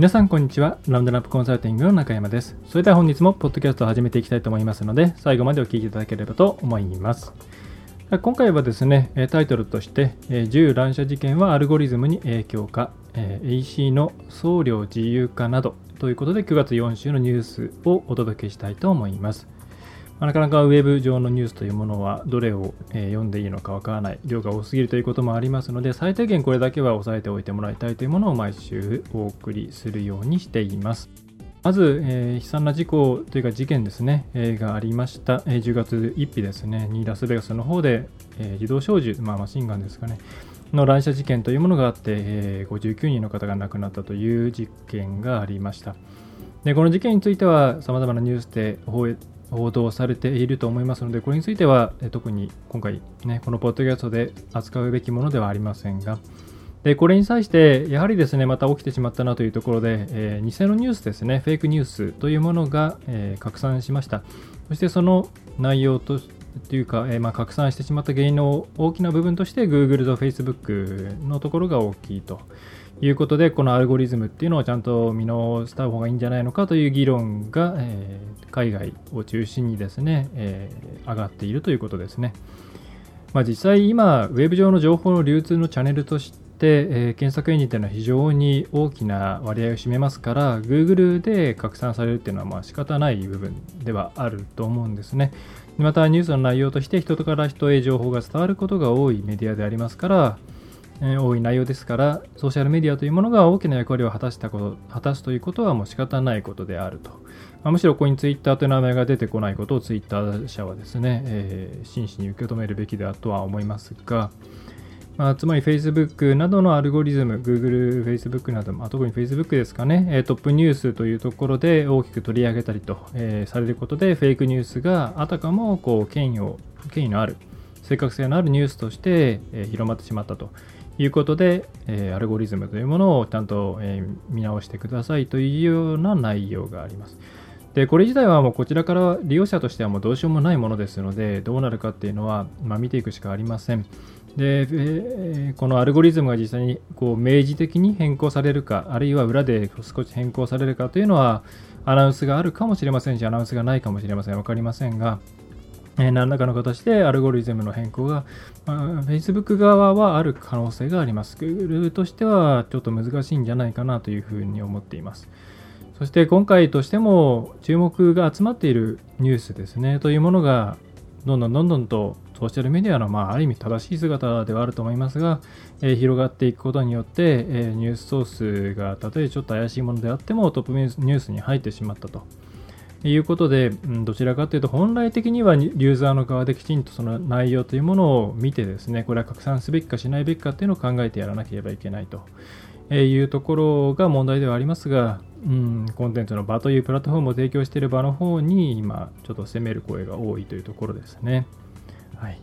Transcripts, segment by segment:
皆さんこんにちは。ラウンドナップコンサルティングの中山です。それでは本日もポッドキャストを始めていきたいと思いますので、最後までお聴きいただければと思います。今回はですね、タイトルとして、銃乱射事件はアルゴリズムに影響か、AC の送料自由化などということで9月4週のニュースをお届けしたいと思います。なかなかウェブ上のニュースというものはどれを、読んでいいのかわからない量が多すぎるということもありますので最低限これだけは押さえておいてもらいたいというものを毎週お送りするようにしています。まず、えー、悲惨な事故というか事件ですね、えー、がありました、えー、10月1日ですねにラスベガスの方で、え自動小銃、まあ、マシンガンですかねの乱射事件というものがあって、え59人の方が亡くなったという実験がありました。でこの事件についてはさまざまなニュースで報道されていると思いますので、これについては特に今回、ね、このポッドキャストで扱うべきものではありませんが、でこれに際して、やはりですね、また起きてしまったなというところで、えー、偽のニュースですね、フェイクニュースというものが、えー、拡散しました。そしてその内容とというか、えー、まあ、拡散してしまった原因の大きな部分として Google と Facebook のところが大きいということで、このアルゴリズムっていうのをちゃんと見直した方がいいんじゃないのかという議論が、えー、海外を中心にですね、えー、上がっているということですね。まあ、実際今、ウェブ上の情報の流通のチャンネルとして、えー、検索エンジンというのは非常に大きな割合を占めますから、Google で拡散されるっていうのはまあ仕方ない部分ではあると思うんですね。またニュースの内容として人から人へ情報が伝わることが多いメディアでありますから、え多い内容ですから、ソーシャルメディアというものが大きな役割を果たしたこと果たすということはもう仕方ないことであると。まあ、むしろここにツイッターという名前が出てこないことをツイッター社はですね、えー、真摯に受け止めるべきだとは思いますが、まあ、つまり Facebook などのアルゴリズム、Google、Facebook など、まあ、特に Facebook ですかね、えトップニュースというところで大きく取り上げたりと、えー、されることで、フェイクニュースがあたかもこう権威を権威のある、正確性のあるニュースとして、えー、広まってしまったと。いうことで、えー、アルゴリズムというものをちゃんと、えー、見直してくださいというような内容があります。で、これ自体はもうこちらから利用者としてはもうどうしようもないものですので、どうなるかっていうのは、まあ、見ていくしかありません。で、えー、このアルゴリズムが実際にこう明示的に変更されるか、あるいは裏で少し変更されるかというのは、アナウンスがあるかもしれませんし、アナウンスがないかもしれません。わかりませんが、え何らかの形でアルゴリズムの変更が、ま、Facebook 側はある可能性があります。Google としてはちょっと難しいんじゃないかなというふうに思っています。そして今回としても注目が集まっているニュースですね、というものがどんどんどんどんとソーシャルメディアの、まあ、ある意味正しい姿ではあると思いますが、えー、広がっていくことによって、えー、ニュースソースがたとえちょっと怪しいものであってもトップニュースに入ってしまったと。いうことで、どちらかというと本来的にはユーザーの側できちんとその内容というものを見てですね、これは拡散すべきかしないべきかというのを考えてやらなければいけないというところが問題ではありますが、うん、コンテンツの場というプラットフォームを提供している場の方に今ちょっと責める声が多いというところですね。はい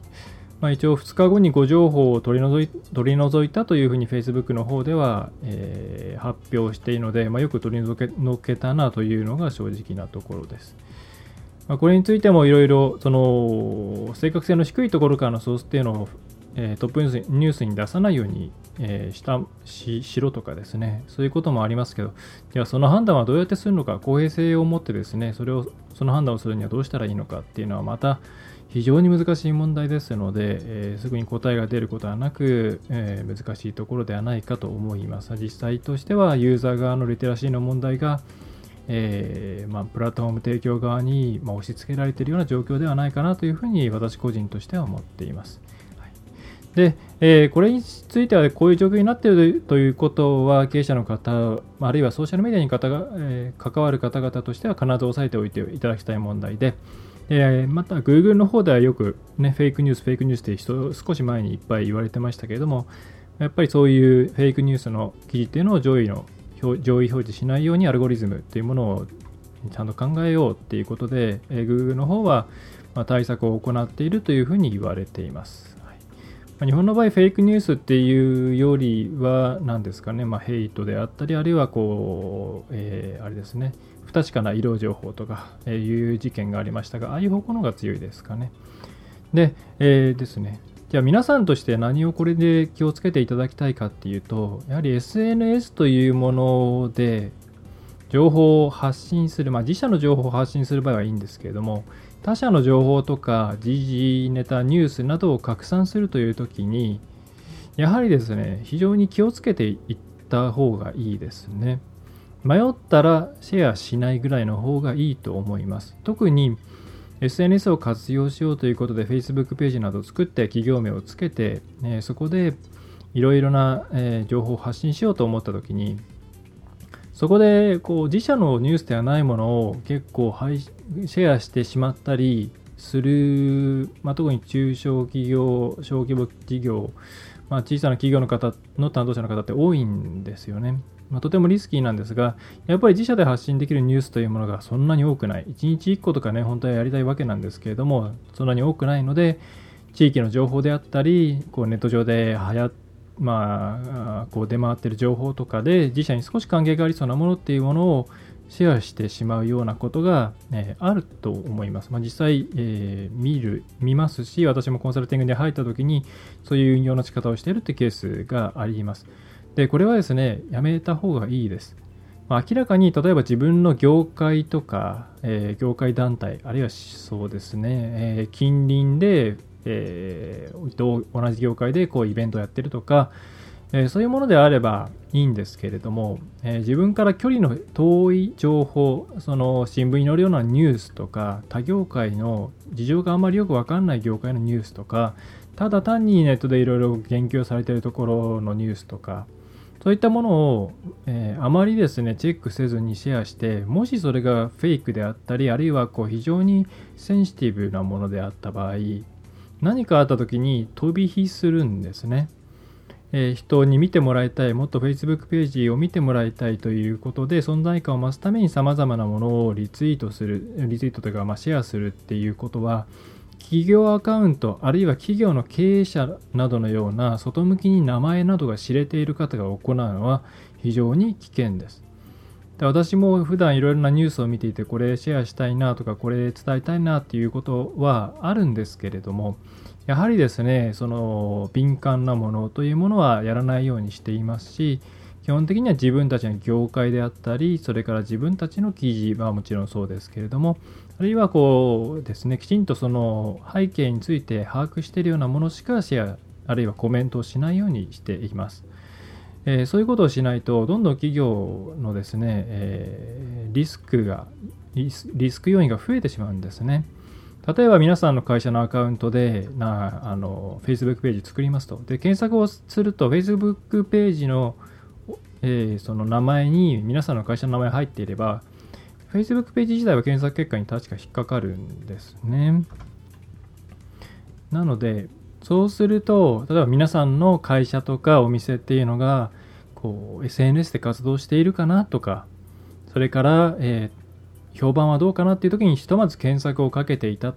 まあ、一応2日後に誤情報を取り除い取り除いたというふうに Facebook の方では、えー、発表しているので、まあ、よく取り除けのけたなというのが正直なところです。まあ、これについてもいろいろ正確性の低いところからのソースっていうのを、トップニュースに出さないように、したししろとかですね、そういうこともありますけど、じゃあその判断はどうやってするのか、公平性を持ってですね、それをその判断をするにはどうしたらいいのかっていうのはまた、非常に難しい問題ですので、えー、すぐに答えが出ることはなく、えー、難しいところではないかと思います。実際としてはユーザー側のリテラシーの問題が、えー、まあ、プラットフォーム提供側に、まあ、押し付けられているような状況ではないかなというふうに私個人としては思っています。で、え、これについてはこういう状況になっているということは経営者の方、あるいはソーシャルメディアに方が、え、関わる方々としては必ず押さえておいていただきたい問題で、えー、また Google の方ではよく、ね、フェイクニュース、フェイクニュースって人少し前にいっぱい言われてましたけれども、やっぱりそういうフェイクニュースの記事っていうのを上位の上位表示しないようにアルゴリズムっていうものをちゃんと考えようっていうことで、えー、Google の方は、ま、対策を行っているというふうに言われています。日本の場合、フェイクニュースっていうよりは、何ですかね、まあ、ヘイトであったり、あるいはこう、えー、あれですね、確かな医療情報とか、えいう事件がありましたが、ああいう方向の方が強いですかね。で、えー、ですね、じゃあ皆さんとして何をこれで気をつけていただきたいかっていうと、やはり SNS というもので情報を発信する、まあ、自社の情報を発信する場合はいいんですけれども、他社の情報とか時事ネタ、ニュースなどを拡散するというときに、やはりですね、非常に気をつけていった方がいいですね。迷ったらシェアしないぐらいの方がいいと思います。特に SNS を活用しようということで Facebook ページなどを作って企業名をつけて、えそこでいろいろな、え情報を発信しようと思った時にそこでこう自社のニュースではないものを結構シェアしてしまったりする、まあ、特に中小企業、小規模事業、まあ、小さな企業の方の担当者の方って多いんですよね。まあ、とてもリスキーなんですが、やっぱり自社で発信できるニュースというものがそんなに多くない。1日1個とかね、本当はやりたいわけなんですけれども、そんなに多くないので、地域の情報であったり、こうネット上で流行っ、まあ、こう出回ってる情報とかで自社に少し関係がありそうなものっていうものをシェアしてしまうようなことが、え、あると思います。まあ、実際、えー、見る、見ますし、私もコンサルティングで入った時にそういう運用の仕方をしているってケースがあります。で、これはですね、やめた方がいいです。まあ、明らかに例えば自分の業界とか、えー、業界団体、あるいはそうですね、えー、近隣で、えー、同じ業界でこうイベントをやってるとか、え、そういうものであればいいんですけれども、え、自分から距離の遠い情報、その新聞に載るようなニュースとか、他業界の事情があんまりよくわかんない業界のニュースとか、ただ単にネットでいろいろ言及されているところのニュースとか、そういったものを、えー、あまりですね、チェックせずにシェアして、もしそれがフェイクであったり、あるいはこう非常にセンシティブなものであった場合、何かあった時に飛び火するんですね。えー、人に見てもらいたい、もっと Facebook ページを見てもらいたいということで、存在感を増すために様々なものをリツイートする、リツイートというか、まあ、シェアするっていうことは、企業アカウント、あるいは企業の経営者などのような外向きに名前などが知れている方が行うのは非常に危険です。で私も普段いろいろなニュースを見ていて、これシェアしたいなとか、これ伝えたいなっていうことはあるんですけれども、やはりですね、その敏感なものというものはやらないようにしていますし、基本的には自分たちの業界であったり、それから自分たちの記事はもちろんそうですけれども、あるいはこうですね、きちんとその背景について把握しているようなものしかシェア、あるいはコメントをしないようにしています。えー、そういうことをしないと、どんどん企業のですね、えー、リスクがリス、リスク要因が増えてしまうんですね。例えば皆さんの会社のアカウントでなあの Facebook ページ作りますと。で、検索をすると Facebook ページの、えー、その名前に皆さんの会社の名前が入っていれば、Facebook ページ自体は検索結果に確か引っかかるんですね。なので、そうすると、例えば皆さんの会社とかお店っていうのが、こう、SNS で活動しているかなとか、それから、えー、評判はどうかなっていう時に、ひとまず検索をかけていた、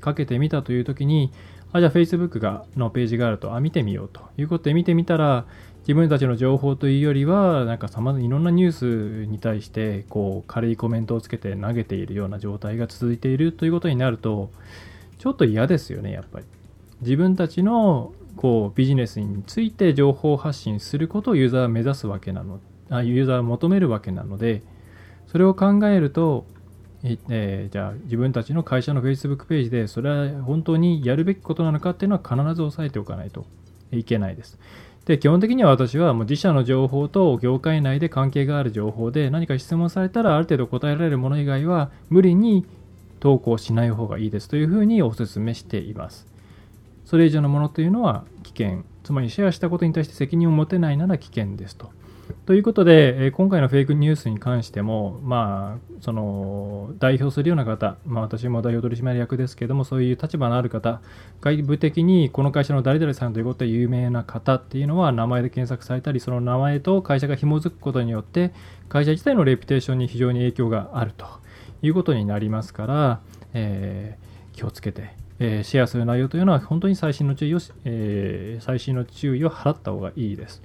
かけてみたという時に、あ、じゃあ Facebook がのページがあると、あ、見てみようということで見てみたら、自分たちの情報というよりは、なんかさまいろんなニュースに対して、こう、軽いコメントをつけて投げているような状態が続いているということになると、ちょっと嫌ですよね、やっぱり。自分たちのこうビジネスについて情報発信することをユーザーは目指すわけなのあユーザーは求めるわけなのでそれを考えると、えー、じゃあ自分たちの会社の Facebook ページでそれは本当にやるべきことなのかっていうのは必ず押さえておかないといけないです。で基本的には私はもう自社の情報と業界内で関係がある情報で何か質問されたらある程度答えられるもの以外は無理に投稿しない方がいいですというふうにお勧めしています。それ以上のものというのは危険つまりシェアしたことに対して責任を持てないなら危険ですとということで、え今回のフェイクニュースに関しても、まあ、その代表するような方、まあ、私も代表取締役ですけども、そういう立場のある方、外部的にこの会社の誰々さんということで有名な方っていうのは、名前で検索されたり、その名前と会社が紐づくことによって、会社自体のレピュテーションに非常に影響があるということになりますから、えー、気をつけて、え、シェアする内容というのは、本当に細心の注意を、えー、細心の注意を払った方がいいです。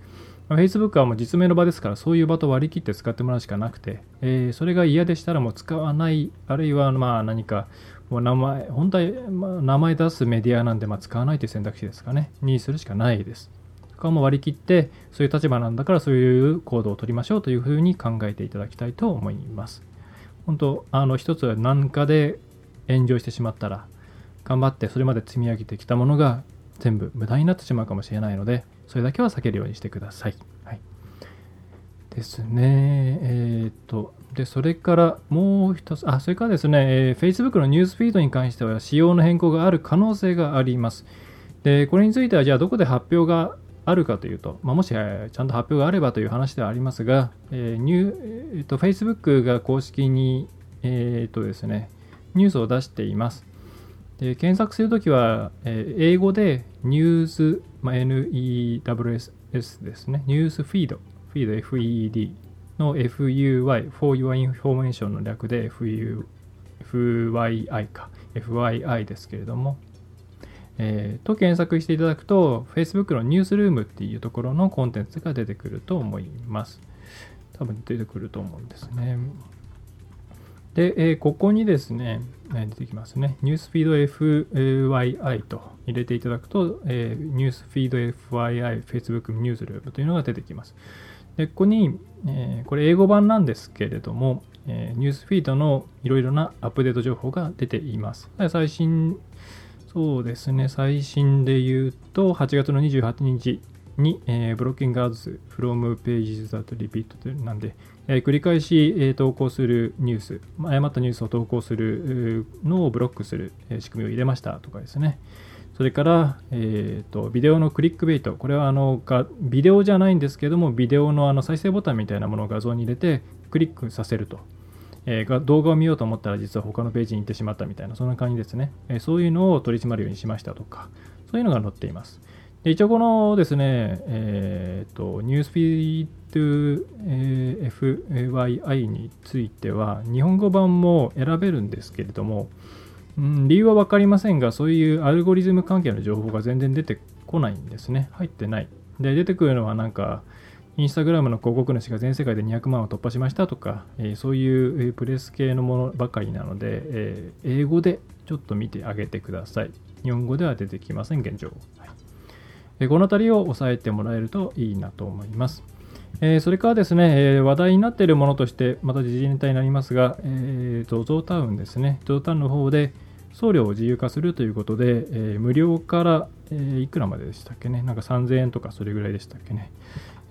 Facebook はもう実名の場ですから、そういう場と割り切って使ってもらうしかなくて、えー、それが嫌でしたらもう使わない、あるいはまあ何か、もう名前、本当は、まあ、名前出すメディアなんで、まあ、使わないという選択肢ですかね、にするしかないです。ここはも割り切って、そういう立場なんだからそういう行動を取りましょうというふうに考えていただきたいと思います。本当、あの一つは何かで炎上してしまったら、頑張ってそれまで積み上げてきたものが全部無駄になってしまうかもしれないので、それだけは避けるようにしてください。はい、ですね。えー、っと、で、それからもう一つ、あ、それからですね、えー、Facebook のニュースフィードに関しては仕様の変更がある可能性があります。で、これについては、じゃあどこで発表があるかというと、まあ、もしちゃんと発表があればという話ではありますが、えーニューえー、と Facebook が公式に、えーとですね、ニュースを出しています。で検索するときは、えー、英語でニュース、まあ、NEWSS ですね、ニュースフィード、フィード FED の FUI、For Your Information の略で FU FYI か、FYI ですけれども、えー、と検索していただくと、Facebook のニュースルームっていうところのコンテンツが出てくると思います。多分出てくると思うんですね。で、え、ここにですね、出てきますね。ニュースフィード FYI と入れていただくと、え、ニュースフィード FYI Facebook ニュースルームというのが出てきます。で、ここに、え、これ英語版なんですけれども、え、ニュースフィードのいろいろなアップデート情報が出ています。最新、そうですね、最新で言うと、8月の28日に、えー、ブロッキングアーズ from pages that repeat なんで、えー、繰り返し、えー、投稿するニュース、誤ったニュースを投稿するのをブロックする、えー、仕組みを入れましたとかですね。それから、えーと、ビデオのクリックベイト。これはあのがビデオじゃないんですけども、ビデオのあの再生ボタンみたいなものを画像に入れてクリックさせると。えー、動画を見ようと思ったら実は他のページに行ってしまったみたいな、そんな感じですね。えー、そういうのを取り締まるようにしましたとか、そういうのが載っています。一応このですね、えーと、ニュースフィード、FYI については日本語版も選べるんですけれども、うん、理由は分かりませんがそういうアルゴリズム関係の情報が全然出てこないんですね。入ってない。で出てくるのはなんかインスタグラムの広告主が全世界で200万を突破しましたとか、えー、そういうプレス系のものばかりなので、えー、英語でちょっと見てあげてください。日本語では出てきません現状、はい。この辺りを押さえてもらえるといいなと思います。えー、それからですね、えー、話題になっているものとして、また時事ネタになりますが、えー、ゾウタウンですね、ゾウタウンの方で送料を自由化するということで、えー、無料から、え、いくらまででしたっけね、なんか3000円とかそれぐらいでしたっけね？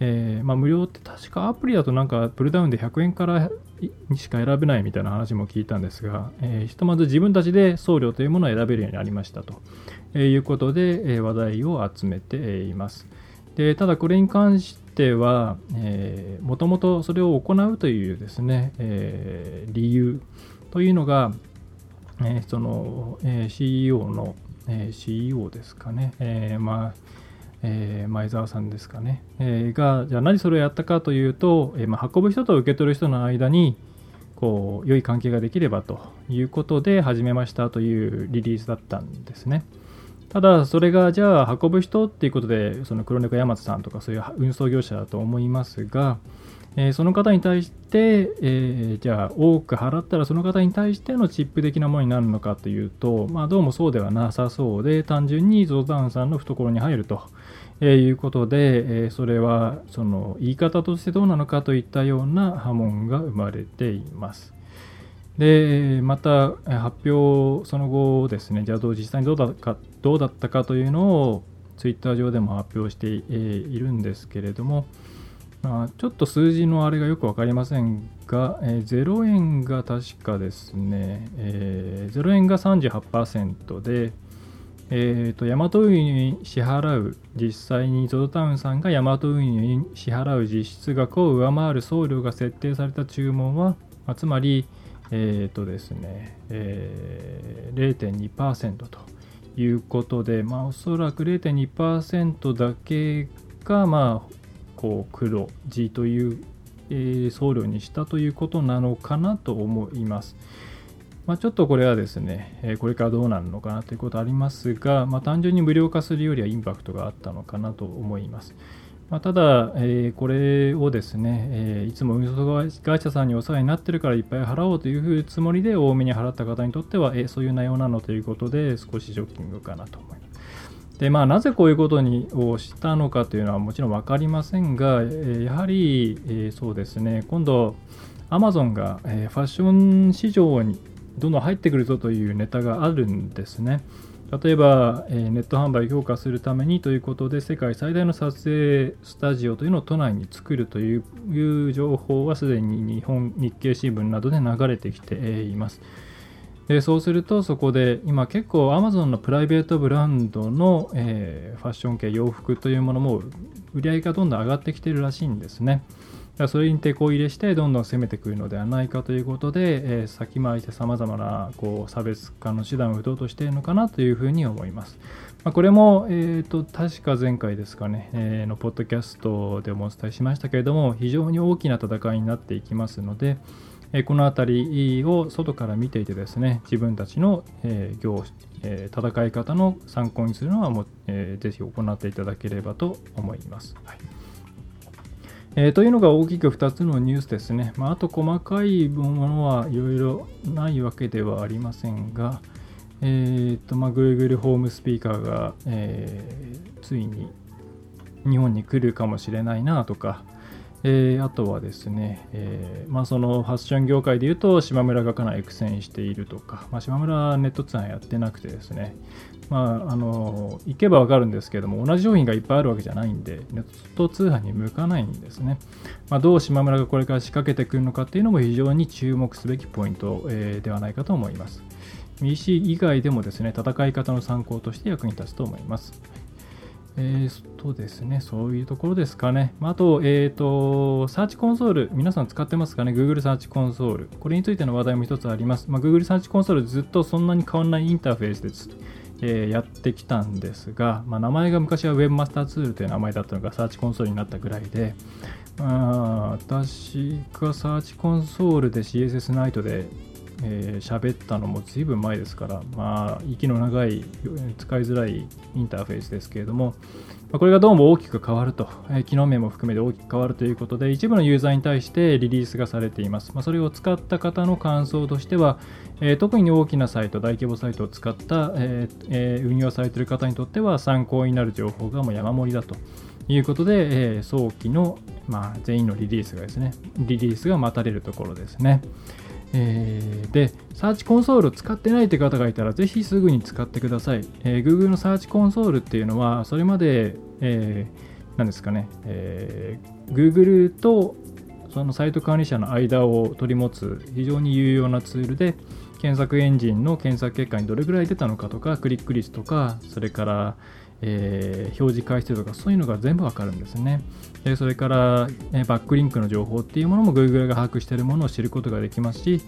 えー、まあ、無料って確かアプリだとなんかプルダウンで100円からにしか選べないみたいな話も聞いたんですが、えー、ひとまず自分たちで送料というものを選べるようになりましたと。いうことで、話題を集めています。でただこれに関しては、もともとそれを行うというですね、え、理由というのが、え、その、え、CEO の、え、CEO ですかね、え、まあえ、前澤さんですかね、えー、が、じゃあ何それをやったかというと、えーまあ、運ぶ人と受け取る人の間に、こう、良い関係ができればということで始めましたというリリースだったんですね。ただ、それがじゃあ運ぶ人っていうことで、その黒猫山津さんとかそういう運送業者だと思いますが、えー、その方に対して、えー、じゃあ多く払ったらその方に対してのチップ的なものになるのかというと、まあ、どうもそうではなさそうで、単純にゾウダウンさんの懐に入ると、えー、いうことで、えそれはその言い方としてどうなのかといったような波紋が生まれています。で、また発表、その後ですね、じゃあ実際にどうだかどうだったかというのをツイッター上でも発表しているんですけれども、まあ、ちょっと数字のあれがよく分かりませんが、えー、0円が確かですね、えー、0円が38%で、えーと、ヤマト運輸に支払う実際に ZOZO タウンさんがヤマト運輸に支払う実質額を上回る送料が設定された注文は、まあ、つまり、えーとですねえー、0.2%ということで、まあ、おそらく0.2%だけが、まあ、こう黒字という、えー、送料にしたということなのかなと思います。まあ、ちょっとこれはですね、えこれからどうなるのかなということありますが、まあ、単純に無料化するよりはインパクトがあったのかなと思います。まあ、ただ、え、これをですね、え、いつも運送会社さんにお世話になってるからいっぱい払おうというつもりで多めに払った方にとっては、え、そういう内容なのということで少しショッキングかなと思います。でまあ、なぜこういうことにをしたのかというのはもちろん分かりませんが、えやはり、えそうですね、今度、アマゾンが、えファッション市場にどんどん入ってくるぞというネタがあるんですね。例えば、えー、ネット販売を強化するためにということで、世界最大の撮影スタジオというのを都内に作るという情報はすでに日本日経新聞などで流れてきています。でそうすると、そこで今結構 Amazon のプライベートブランドの、えー、ファッション系洋服というものも売り上げがどんどん上がってきてるらしいんですね。それに抵抗入れしてどんどん攻めてくるのではないかということで、えー、先回りしてさまざまなこう差別化の手段を打とうとしているのかなというふうに思います。まあ、これも、えーと、確か前回ですかね、えー、のポッドキャストでもお伝えしましたけれども非常に大きな戦いになっていきますので、えー、この辺りを外から見ていてですね自分たちの、えー、業、え、戦い方の参考にするのはもう、えー、ぜひ行っていただければと思います。はいえー、というのが大きく2つのニュースですね。まあ、あと細かいものはいろいろないわけではありませんが、えーとまあ、Google ホームスピーカーが、えー、ついに日本に来るかもしれないなとか、えー、あとはですね、えー、まあ、そのファッション業界でいうと島村がかなり苦戦しているとか、まあ、島村はネットツアーやってなくてですね、まあ、あの行けばわかるんですけども同じ商品がいっぱいあるわけじゃないんでネット通販に向かないんですね、まあ、どう島村がこれから仕掛けてくるのかっていうのも非常に注目すべきポイント、えー、ではないかと思います EC 以外でもですね戦い方の参考として役に立つと思いますえー、とですね、そういうところですかね。あと、えっ、ー、と、サーチコンソール、皆さん使ってますかね ?Google サーチコンソール。これについての話題も一つあります。まあ、Google サーチコンソールずっとそんなに変わらないインターフェースです。えー、やってきたんですが、まあ、名前が昔は Webmaster ツールという名前だったのがサーチコンソールになったぐらいで、まあ、私がサーチコンソールで CSS ナイトでえー、喋ったのも随分前ですから、まあ、息の長い、使いづらいインターフェースですけれども、まあ、これがどうも大きく変わると、えー、機能面も含めて大きく変わるということで、一部のユーザーに対してリリースがされています。まあ、それを使った方の感想としては、えー、特に大きなサイト、大規模サイトを使った、えーえー、運用されている方にとっては参考になる情報がもう山盛りだということで、えー、早期の、まあ、全員のリリースがですね、リリースが待たれるところですね。え、で、サーチコンソール使ってないって方がいたら、ぜひすぐに使ってください。えー、Google のサーチコンソールっていうのは、それまで、えー、何ですかね、えー、Google とそのサイト管理者の間を取り持つ非常に有用なツールで、検索エンジンの検索結果にどれぐらい出たのかとか、クリック率とか、それから、えー、表示回数とかそういうのが全部わかるんですね。でそれから、えー、バックリンクの情報っていうものも Google が把握しているものを知ることができますし、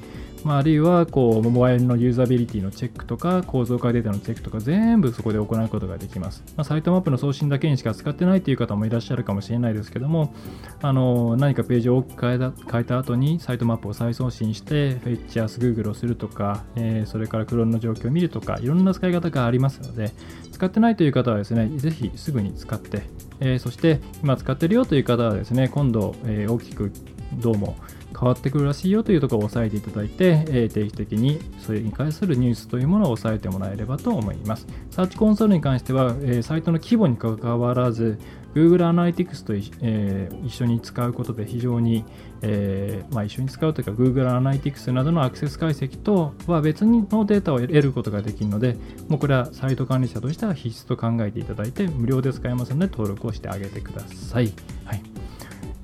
まあ、あるいはこうモバイルのユーザビリティのチェックとか構造化データのチェックとか全部そこで行うことができます。まあ、サイトマップの送信だけにしか使ってないという方もいらっしゃるかもしれないですけどもあの何かページを変えた変えた後にサイトマップを再送信してフェッチやス Google をするとか、えー、それからクローンの状況を見るとかいろんな使い方がありますので使ってないという方はですねぜひすぐに使って、え、そして今使ってるよという方はですね今度、え、大きくどうも変わってくるらしいよというところを押さえていただいて、え、定期的にそれに関するニュースというものを押さえてもらえればと思います。サーチコンソールに関しては、え、サイトの規模にかかわらず、Google Analytics と、えー、一緒に使うことで非常に、えーまあ、一緒に使うというか Google Analytics などのアクセス解析とは別のデータを得ることができるので、もうこれはサイト管理者としては必須と考えていただいて無料で使えますので登録をしてあげてください。はい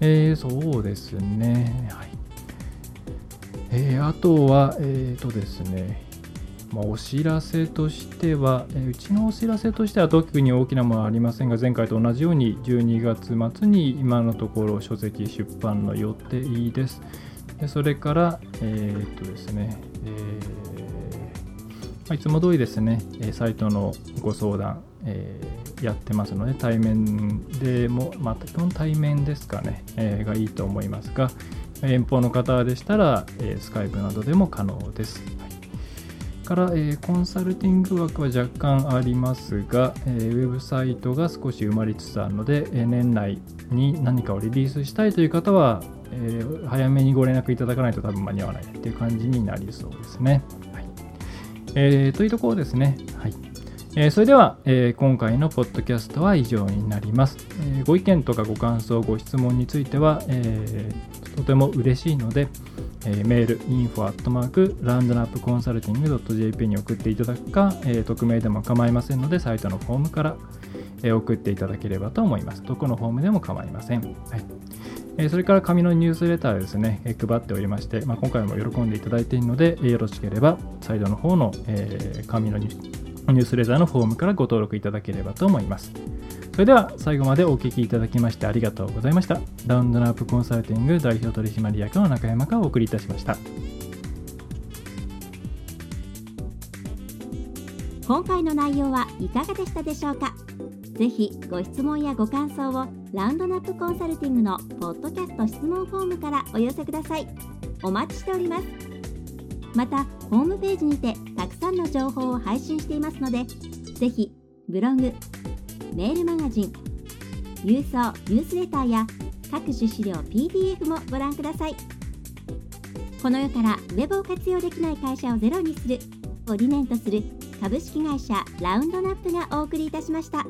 えー、そうですね。はいえー、あとは、え、ー、とですね、まあ、お知らせとしては、うちのお知らせとしては特に大きなものはありませんが、前回と同じように12月末に今のところ書籍出版の予定です。でそれから、えー、っとですね、えーま、いつも通りですね、サイトのご相談、えー、やってますので、対面でも、まあ、基本対面ですかね、え、がいいと思いますが、遠方の方でしたら、えー、スカイプなどでも可能です。から、え、コンサルティング枠は若干ありますが、え、ウェブサイトが少し埋まりつつあるので、え、年内に何かをリリースしたいという方は、え、早めにご連絡いただかないと多分間に合わないっていう感じになりそうですね。はいえー、というところですね。はいえー、それでは、えー、今回のポッドキャストは以上になります。えー、ご意見とかご感想、ご質問については、えとても嬉しいので、えー、メール info.roundnapconsulting.jp に送っていただくか、えー、匿名でも構いませんので、サイトのフォームから、えー、送っていただければと思います。どこのフォームでも構いません。はいえそれから紙のニュースレターですね、え配っておりまして、まあ、今回も喜んでいただいているので、よろしければ、サイドの方の、え紙のニュースニュースレターのフォームからご登録いただければと思います。それでは最後までお聴きいただきましてありがとうございました。ラウンドナップコンサルティング代表取締役の中山がお送りいたしました。今回の内容はいかがでしたでしょうか？ぜひご質問やご感想をラウンドナップコンサルティングのポッドキャスト質問フォームからお寄せください。お待ちしております。また、ホームページにてたくさんの情報を配信していますので、ぜひブログ、メールマガジン郵送ニュースレターや各種資料 PDF もご覧くださいこの世からウェブを活用できない会社をゼロにするを理念とする株式会社ラウンドナップがお送りいたしました。